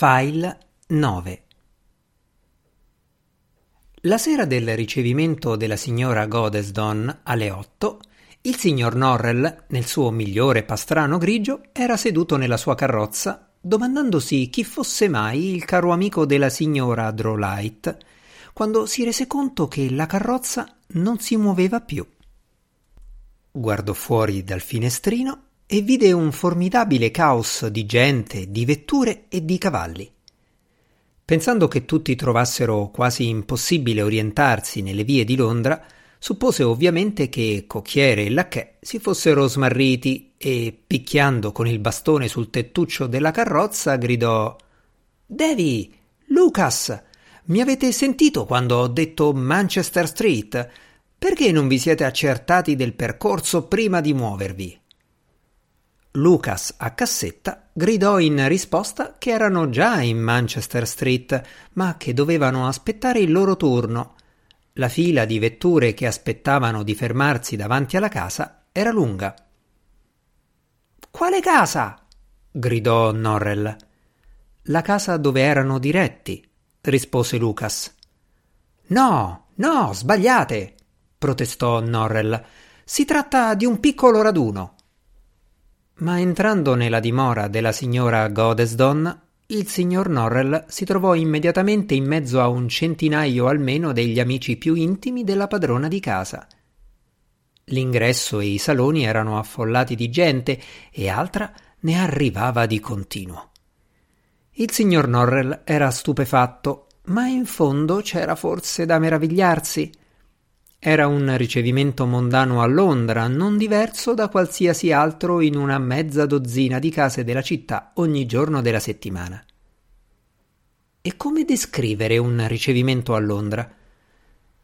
File 9 La sera del ricevimento della signora Godesdon alle otto, il signor Norrell, nel suo migliore pastrano grigio, era seduto nella sua carrozza, domandandosi chi fosse mai il caro amico della signora Drolight, quando si rese conto che la carrozza non si muoveva più. Guardò fuori dal finestrino e vide un formidabile caos di gente, di vetture e di cavalli. Pensando che tutti trovassero quasi impossibile orientarsi nelle vie di Londra, suppose ovviamente che cocchiere e lacchè si fossero smarriti e, picchiando con il bastone sul tettuccio della carrozza, gridò Davy, Lucas, mi avete sentito quando ho detto Manchester Street? Perché non vi siete accertati del percorso prima di muovervi? Lucas a cassetta gridò in risposta che erano già in Manchester Street, ma che dovevano aspettare il loro turno. La fila di vetture che aspettavano di fermarsi davanti alla casa era lunga. Quale casa? gridò Norrell. La casa dove erano diretti, rispose Lucas. No, no, sbagliate, protestò Norrell. Si tratta di un piccolo raduno. Ma entrando nella dimora della signora Godesdon, il signor Norrell si trovò immediatamente in mezzo a un centinaio almeno degli amici più intimi della padrona di casa. L'ingresso e i saloni erano affollati di gente e altra ne arrivava di continuo. Il signor Norrell era stupefatto, ma in fondo c'era forse da meravigliarsi. Era un ricevimento mondano a Londra, non diverso da qualsiasi altro in una mezza dozzina di case della città ogni giorno della settimana. E come descrivere un ricevimento a Londra?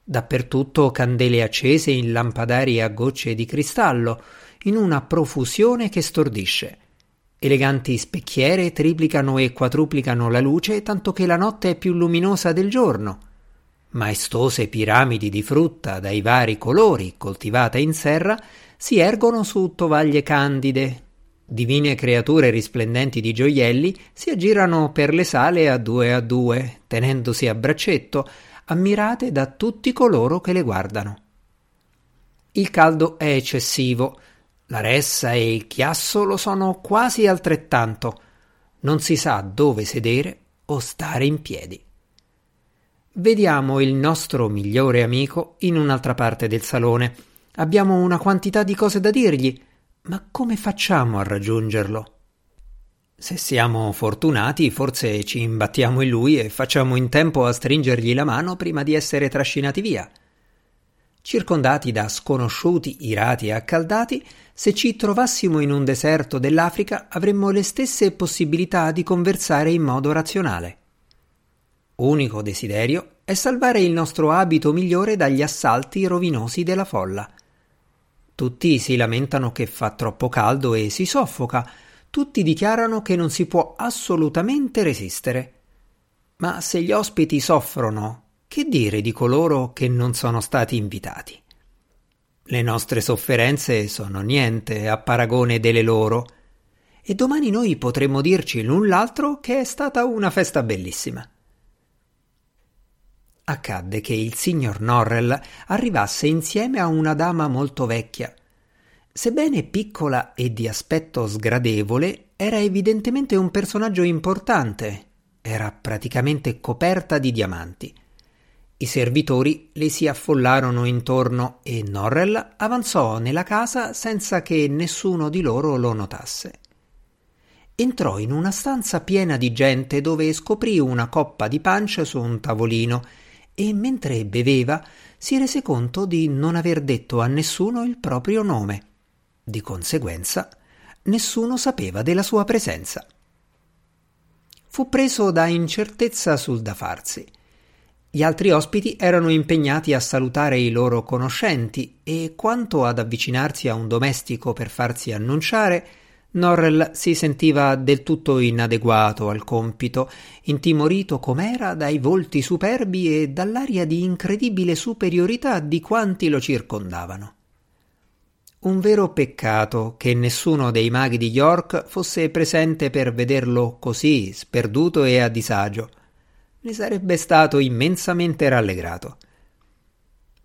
Dappertutto candele accese in lampadari a gocce di cristallo, in una profusione che stordisce. Eleganti specchiere triplicano e quadruplicano la luce tanto che la notte è più luminosa del giorno Maestose piramidi di frutta dai vari colori, coltivate in serra, si ergono su tovaglie candide. Divine creature risplendenti di gioielli si aggirano per le sale a due a due, tenendosi a braccetto, ammirate da tutti coloro che le guardano. Il caldo è eccessivo, la ressa e il chiasso lo sono quasi altrettanto. Non si sa dove sedere o stare in piedi. Vediamo il nostro migliore amico in un'altra parte del salone. Abbiamo una quantità di cose da dirgli, ma come facciamo a raggiungerlo? Se siamo fortunati, forse ci imbattiamo in lui e facciamo in tempo a stringergli la mano prima di essere trascinati via. Circondati da sconosciuti, irati e accaldati, se ci trovassimo in un deserto dell'Africa avremmo le stesse possibilità di conversare in modo razionale. Unico desiderio è salvare il nostro abito migliore dagli assalti rovinosi della folla. Tutti si lamentano che fa troppo caldo e si soffoca, tutti dichiarano che non si può assolutamente resistere. Ma se gli ospiti soffrono, che dire di coloro che non sono stati invitati? Le nostre sofferenze sono niente a paragone delle loro, e domani noi potremmo dirci l'un l'altro che è stata una festa bellissima accadde che il signor Norrell arrivasse insieme a una dama molto vecchia. Sebbene piccola e di aspetto sgradevole, era evidentemente un personaggio importante. Era praticamente coperta di diamanti. I servitori le si affollarono intorno e Norrell avanzò nella casa senza che nessuno di loro lo notasse. Entrò in una stanza piena di gente dove scoprì una coppa di pancia su un tavolino e mentre beveva si rese conto di non aver detto a nessuno il proprio nome. Di conseguenza, nessuno sapeva della sua presenza. Fu preso da incertezza sul da farsi. Gli altri ospiti erano impegnati a salutare i loro conoscenti e quanto ad avvicinarsi a un domestico per farsi annunciare, Norrell si sentiva del tutto inadeguato al compito, intimorito com'era dai volti superbi e dall'aria di incredibile superiorità di quanti lo circondavano. un vero peccato che nessuno dei maghi di York fosse presente per vederlo così, sperduto e a disagio. Ne sarebbe stato immensamente rallegrato.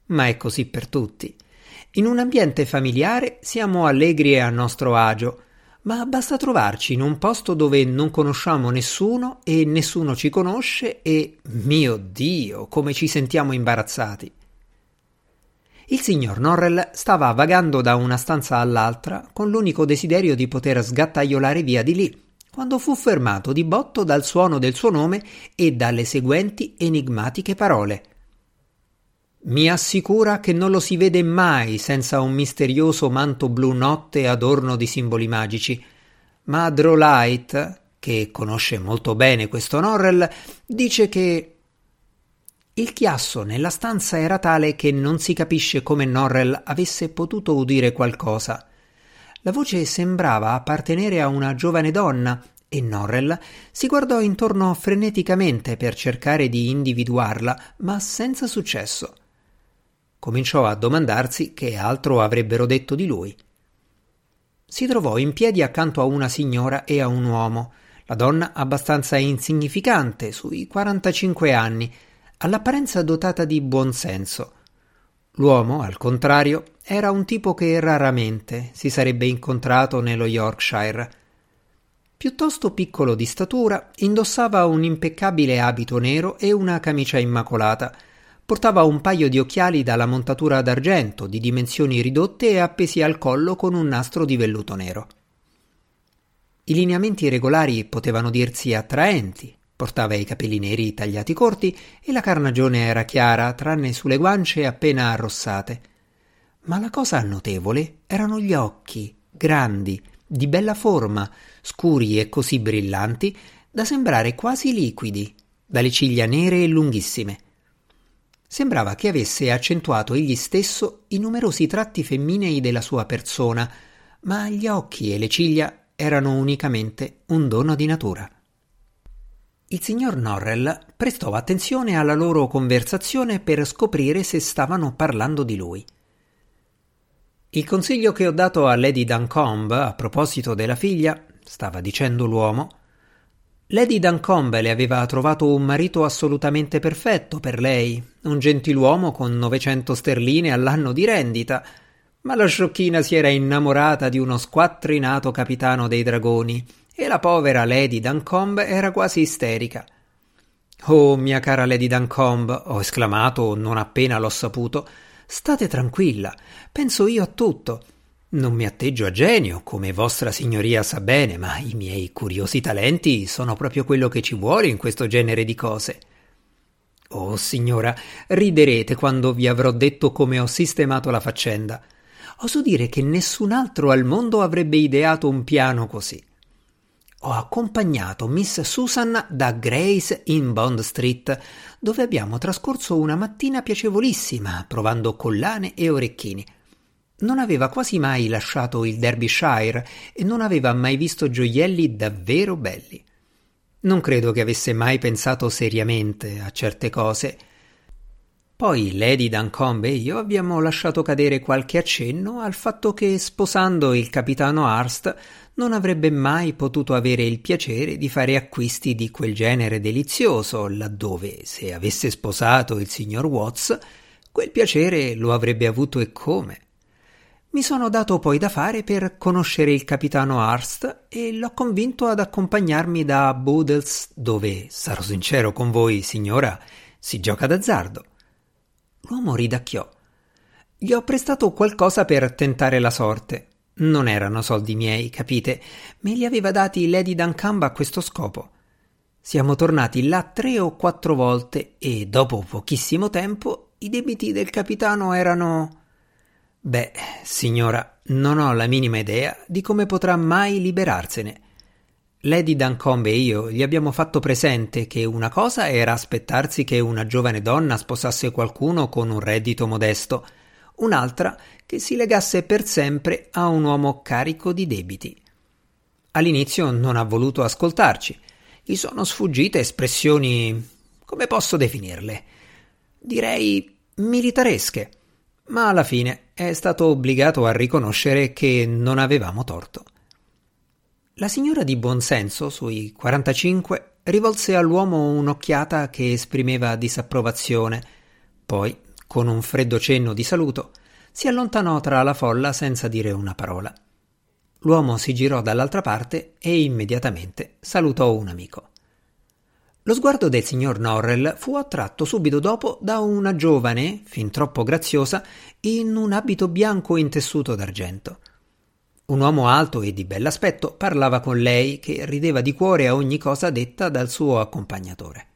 Ma è così per tutti. In un ambiente familiare siamo allegri e a nostro agio, ma basta trovarci in un posto dove non conosciamo nessuno e nessuno ci conosce e, mio Dio, come ci sentiamo imbarazzati. Il signor Norrell stava vagando da una stanza all'altra con l'unico desiderio di poter sgattaiolare via di lì, quando fu fermato di botto dal suono del suo nome e dalle seguenti enigmatiche parole. Mi assicura che non lo si vede mai senza un misterioso manto blu notte adorno di simboli magici. Ma Drolight, che conosce molto bene questo Norrell, dice che il chiasso nella stanza era tale che non si capisce come Norrell avesse potuto udire qualcosa. La voce sembrava appartenere a una giovane donna e Norrell si guardò intorno freneticamente per cercare di individuarla, ma senza successo. Cominciò a domandarsi che altro avrebbero detto di lui. Si trovò in piedi accanto a una signora e a un uomo, la donna abbastanza insignificante, sui 45 anni, all'apparenza dotata di buon senso. L'uomo, al contrario, era un tipo che raramente si sarebbe incontrato nello Yorkshire. Piuttosto piccolo di statura, indossava un impeccabile abito nero e una camicia immacolata. Portava un paio di occhiali dalla montatura d'argento, di dimensioni ridotte e appesi al collo con un nastro di velluto nero. I lineamenti regolari potevano dirsi attraenti, Portava i capelli neri tagliati corti e la carnagione era chiara, tranne sulle guance appena arrossate. Ma la cosa notevole erano gli occhi, grandi, di bella forma, scuri e così brillanti da sembrare quasi liquidi, dalle ciglia nere e lunghissime. Sembrava che avesse accentuato egli stesso i numerosi tratti femminei della sua persona, ma gli occhi e le ciglia erano unicamente un dono di natura. Il signor Norrell prestò attenzione alla loro conversazione per scoprire se stavano parlando di lui. Il consiglio che ho dato a Lady Duncombe a proposito della figlia, stava dicendo l'uomo, Lady Duncombe le aveva trovato un marito assolutamente perfetto per lei, un gentiluomo con 900 sterline all'anno di rendita, ma la sciocchina si era innamorata di uno squattrinato capitano dei dragoni e la povera Lady Duncombe era quasi isterica. Oh, mia cara Lady Duncombe, ho esclamato non appena l'ho saputo, state tranquilla, penso io a tutto. Non mi atteggio a genio, come vostra signoria sa bene, ma i miei curiosi talenti sono proprio quello che ci vuole in questo genere di cose. Oh, signora, riderete quando vi avrò detto come ho sistemato la faccenda. Oso dire che nessun altro al mondo avrebbe ideato un piano così ho accompagnato Miss Susan da Grace in Bond Street, dove abbiamo trascorso una mattina piacevolissima, provando collane e orecchini. Non aveva quasi mai lasciato il Derbyshire e non aveva mai visto gioielli davvero belli. Non credo che avesse mai pensato seriamente a certe cose. Poi Lady Duncombe e io abbiamo lasciato cadere qualche accenno al fatto che sposando il capitano Hurst non avrebbe mai potuto avere il piacere di fare acquisti di quel genere delizioso, laddove, se avesse sposato il signor Watts, quel piacere lo avrebbe avuto e come. Mi sono dato poi da fare per conoscere il capitano Hurst e l'ho convinto ad accompagnarmi da Boodles, dove, sarò sincero con voi, signora, si gioca d'azzardo. L'uomo ridacchiò. Gli ho prestato qualcosa per tentare la sorte, non erano soldi miei, capite? Me li aveva dati Lady Duncombe a questo scopo. Siamo tornati là tre o quattro volte e dopo pochissimo tempo i debiti del capitano erano. Beh, signora, non ho la minima idea di come potrà mai liberarsene. Lady Duncombe e io gli abbiamo fatto presente che una cosa era aspettarsi che una giovane donna sposasse qualcuno con un reddito modesto, un'altra che si legasse per sempre a un uomo carico di debiti. All'inizio non ha voluto ascoltarci. Gli sono sfuggite espressioni. come posso definirle? Direi militaresche. Ma alla fine è stato obbligato a riconoscere che non avevamo torto. La signora di buonsenso, sui 45, rivolse all'uomo un'occhiata che esprimeva disapprovazione, poi, con un freddo cenno di saluto, si allontanò tra la folla senza dire una parola. L'uomo si girò dall'altra parte e immediatamente salutò un amico. Lo sguardo del signor Norrell fu attratto subito dopo da una giovane, fin troppo graziosa, in un abito bianco intessuto d'argento. Un uomo alto e di bell'aspetto parlava con lei, che rideva di cuore a ogni cosa detta dal suo accompagnatore.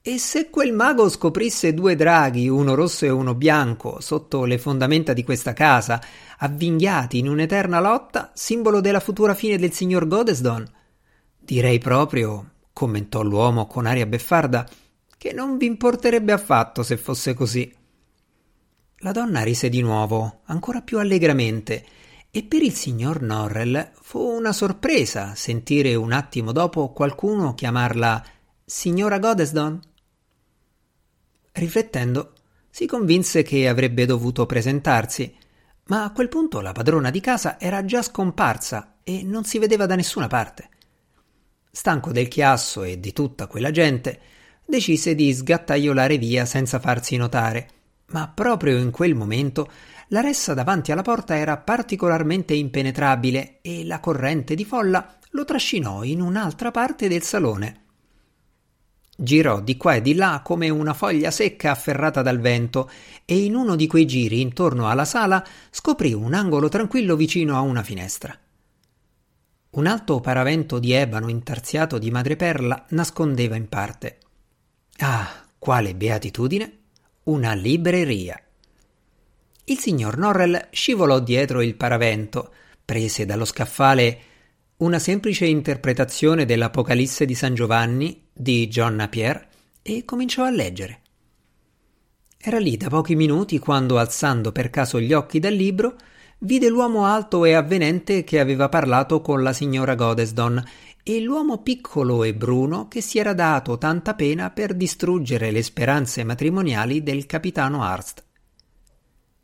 E se quel mago scoprisse due draghi, uno rosso e uno bianco, sotto le fondamenta di questa casa, avvinghiati in un'eterna lotta, simbolo della futura fine del signor Godesdon? Direi proprio, commentò l'uomo con aria beffarda, che non vi importerebbe affatto se fosse così. La donna rise di nuovo, ancora più allegramente, e per il signor Norrell fu una sorpresa sentire un attimo dopo qualcuno chiamarla signora Godesdon. Riflettendo, si convinse che avrebbe dovuto presentarsi, ma a quel punto la padrona di casa era già scomparsa e non si vedeva da nessuna parte. Stanco del chiasso e di tutta quella gente, decise di sgattaiolare via senza farsi notare, ma proprio in quel momento la ressa davanti alla porta era particolarmente impenetrabile e la corrente di folla lo trascinò in un'altra parte del salone. Girò di qua e di là come una foglia secca afferrata dal vento e in uno di quei giri intorno alla sala scoprì un angolo tranquillo vicino a una finestra. Un alto paravento di ebano intarsiato di madreperla nascondeva in parte. Ah, quale beatitudine! Una libreria. Il signor Norrell scivolò dietro il paravento, prese dallo scaffale una semplice interpretazione dell'Apocalisse di San Giovanni di John Napier e cominciò a leggere. Era lì da pochi minuti quando, alzando per caso gli occhi dal libro, vide l'uomo alto e avvenente che aveva parlato con la signora Godesdon e l'uomo piccolo e bruno che si era dato tanta pena per distruggere le speranze matrimoniali del capitano Arst.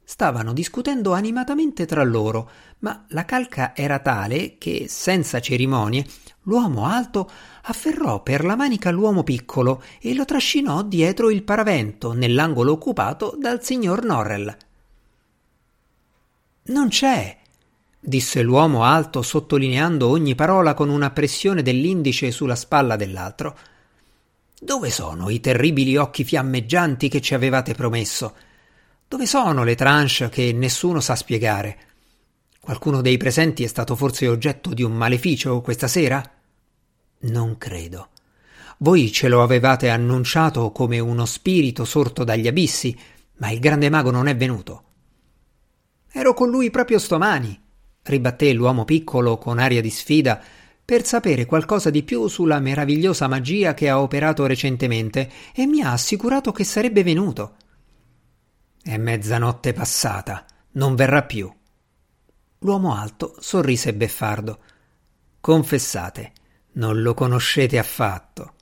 Stavano discutendo animatamente tra loro, ma la calca era tale che, senza cerimonie, l'uomo alto afferrò per la manica l'uomo piccolo e lo trascinò dietro il paravento nell'angolo occupato dal signor Norrell. Non c'è, disse l'uomo alto sottolineando ogni parola con una pressione dell'indice sulla spalla dell'altro. Dove sono i terribili occhi fiammeggianti che ci avevate promesso? Dove sono le tranche che nessuno sa spiegare? Qualcuno dei presenti è stato forse oggetto di un maleficio questa sera? Non credo. Voi ce lo avevate annunciato come uno spirito sorto dagli abissi, ma il grande mago non è venuto. Ero con lui proprio stomani, ribatté l'uomo piccolo con aria di sfida, per sapere qualcosa di più sulla meravigliosa magia che ha operato recentemente, e mi ha assicurato che sarebbe venuto. È mezzanotte passata, non verrà più. L'uomo alto sorrise beffardo. Confessate, non lo conoscete affatto.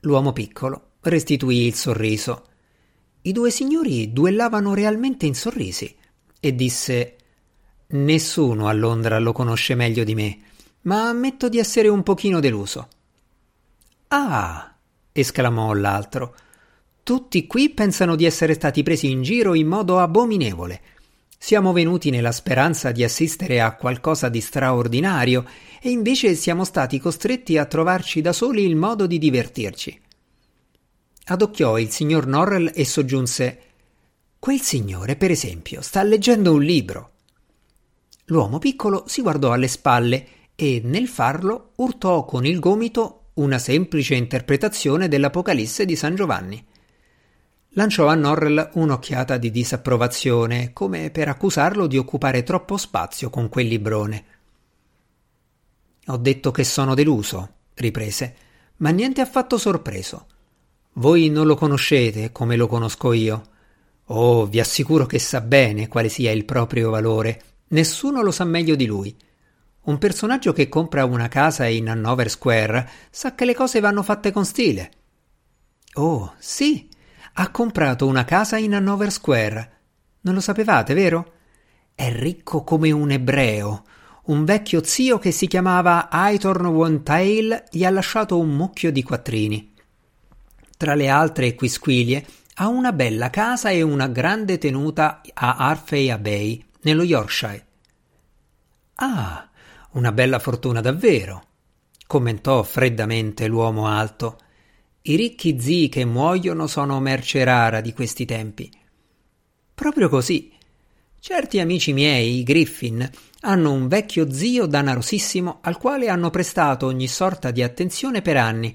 L'uomo piccolo restituì il sorriso. I due signori duellavano realmente in sorrisi e disse Nessuno a Londra lo conosce meglio di me, ma ammetto di essere un pochino deluso. Ah, esclamò l'altro, tutti qui pensano di essere stati presi in giro in modo abominevole. Siamo venuti nella speranza di assistere a qualcosa di straordinario e invece siamo stati costretti a trovarci da soli il modo di divertirci. Adocchiò il signor Norrell e soggiunse Quel signore, per esempio, sta leggendo un libro. L'uomo piccolo si guardò alle spalle e nel farlo urtò con il gomito una semplice interpretazione dell'Apocalisse di San Giovanni lanciò a Norrell un'occhiata di disapprovazione, come per accusarlo di occupare troppo spazio con quel librone. Ho detto che sono deluso, riprese, ma niente affatto sorpreso. Voi non lo conoscete come lo conosco io. Oh, vi assicuro che sa bene quale sia il proprio valore. Nessuno lo sa meglio di lui. Un personaggio che compra una casa in Hanover Square sa che le cose vanno fatte con stile. Oh, sì, ha comprato una casa in Hanover Square. Non lo sapevate, vero? È ricco come un ebreo. Un vecchio zio che si chiamava Aitorn Wontail gli ha lasciato un mucchio di quattrini. Tra le altre quisquilie ha una bella casa e una grande tenuta a Arfey Bay, nello Yorkshire. Ah, una bella fortuna davvero, commentò freddamente l'uomo alto. I ricchi zii che muoiono sono merce rara di questi tempi. Proprio così. Certi amici miei, i Griffin, hanno un vecchio zio danarosissimo al quale hanno prestato ogni sorta di attenzione per anni,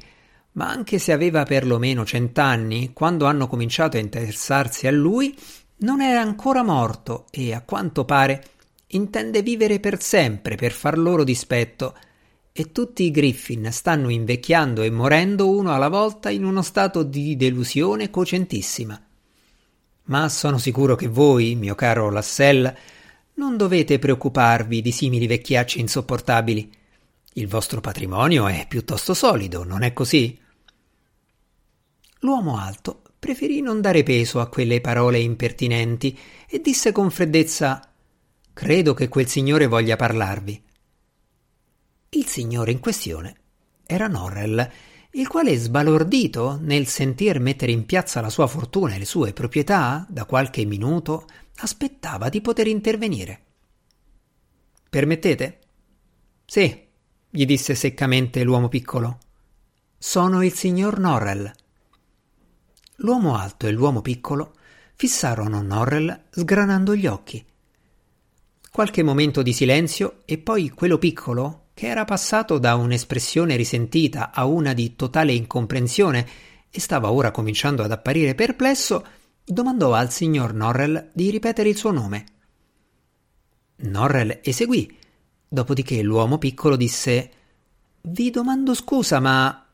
ma anche se aveva perlomeno cent'anni, quando hanno cominciato a interessarsi a lui, non era ancora morto e, a quanto pare, intende vivere per sempre per far loro dispetto e tutti i Griffin stanno invecchiando e morendo uno alla volta in uno stato di delusione cocentissima. Ma sono sicuro che voi, mio caro Lassell, non dovete preoccuparvi di simili vecchiacci insopportabili. Il vostro patrimonio è piuttosto solido, non è così? L'uomo alto preferì non dare peso a quelle parole impertinenti e disse con freddezza Credo che quel signore voglia parlarvi. Il signore in questione era Norrell, il quale, sbalordito nel sentir mettere in piazza la sua fortuna e le sue proprietà, da qualche minuto aspettava di poter intervenire. Permettete? Sì, gli disse seccamente l'uomo piccolo. Sono il signor Norrell. L'uomo alto e l'uomo piccolo fissarono Norrell sgranando gli occhi. Qualche momento di silenzio e poi quello piccolo, che era passato da un'espressione risentita a una di totale incomprensione e stava ora cominciando ad apparire perplesso, domandò al signor Norrell di ripetere il suo nome. Norrell eseguì, dopodiché l'uomo piccolo disse Vi domando scusa, ma.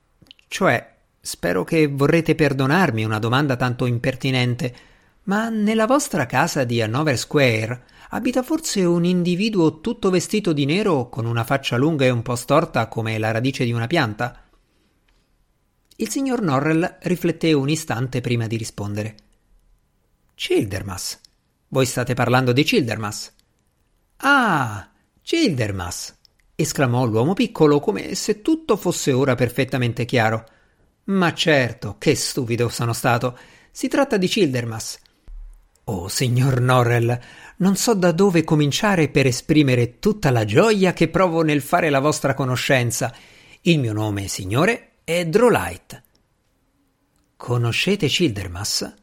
cioè, spero che vorrete perdonarmi una domanda tanto impertinente, ma nella vostra casa di Hanover Square abita forse un individuo tutto vestito di nero con una faccia lunga e un po' storta come la radice di una pianta? Il signor Norrell rifletté un istante prima di rispondere. Childermas. Voi state parlando di Childermas? Ah, Childermas! esclamò l'uomo piccolo come se tutto fosse ora perfettamente chiaro. Ma certo, che stupido sono stato. Si tratta di Childermas. Oh, signor Norrell, non so da dove cominciare per esprimere tutta la gioia che provo nel fare la vostra conoscenza. Il mio nome, signore, è Drolight. Conoscete Childermas?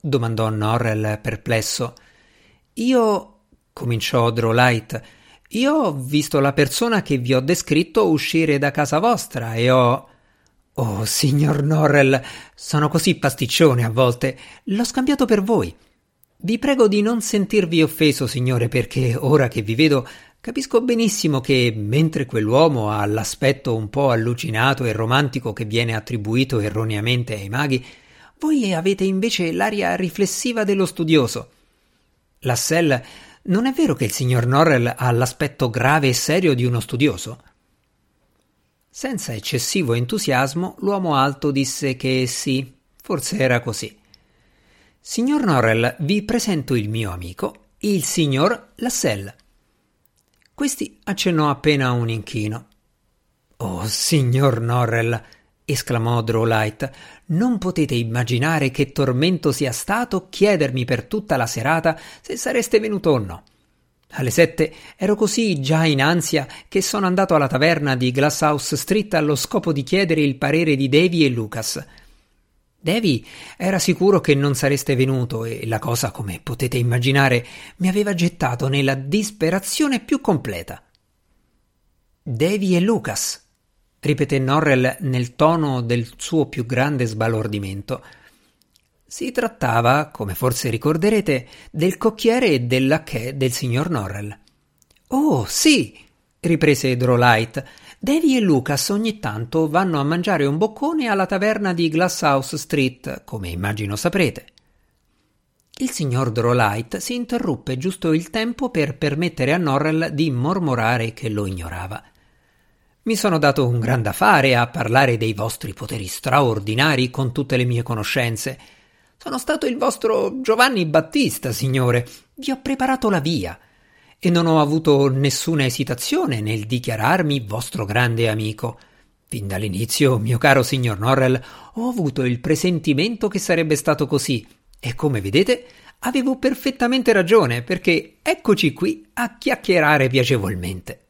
domandò Norrell perplesso. Io. cominciò Drolight. Io ho visto la persona che vi ho descritto uscire da casa vostra e ho. Oh, signor Norrell, sono così pasticcione a volte. L'ho scambiato per voi. Vi prego di non sentirvi offeso, signore, perché ora che vi vedo capisco benissimo che, mentre quell'uomo ha l'aspetto un po' allucinato e romantico che viene attribuito erroneamente ai maghi, voi avete invece l'aria riflessiva dello studioso. Lassell, non è vero che il signor Norrell ha l'aspetto grave e serio di uno studioso? Senza eccessivo entusiasmo, l'uomo alto disse che sì, forse era così. Signor Norrell, vi presento il mio amico, il signor Lassell. Questi accennò appena un inchino. Oh, signor Norrell, esclamò Drowlight, non potete immaginare che tormento sia stato chiedermi per tutta la serata se sareste venuto o no. Alle sette ero così già in ansia che sono andato alla taverna di Glasshouse Street allo scopo di chiedere il parere di Davy e Lucas. Davy era sicuro che non sareste venuto e la cosa, come potete immaginare, mi aveva gettato nella disperazione più completa. Davy e Lucas, ripeté Norrell nel tono del suo più grande sbalordimento. Si trattava, come forse ricorderete, del cocchiere e del lacchè del signor Norrell. Oh, sì, riprese Drolight, Davy e Lucas ogni tanto vanno a mangiare un boccone alla taverna di Glasshouse Street, come immagino saprete. Il signor Drolight si interruppe giusto il tempo per permettere a Norrell di mormorare che lo ignorava. Mi sono dato un gran da fare a parlare dei vostri poteri straordinari con tutte le mie conoscenze. Sono stato il vostro Giovanni Battista, signore. Vi ho preparato la via. E non ho avuto nessuna esitazione nel dichiararmi vostro grande amico. Fin dall'inizio, mio caro signor Norrell, ho avuto il presentimento che sarebbe stato così. E come vedete, avevo perfettamente ragione, perché eccoci qui a chiacchierare piacevolmente.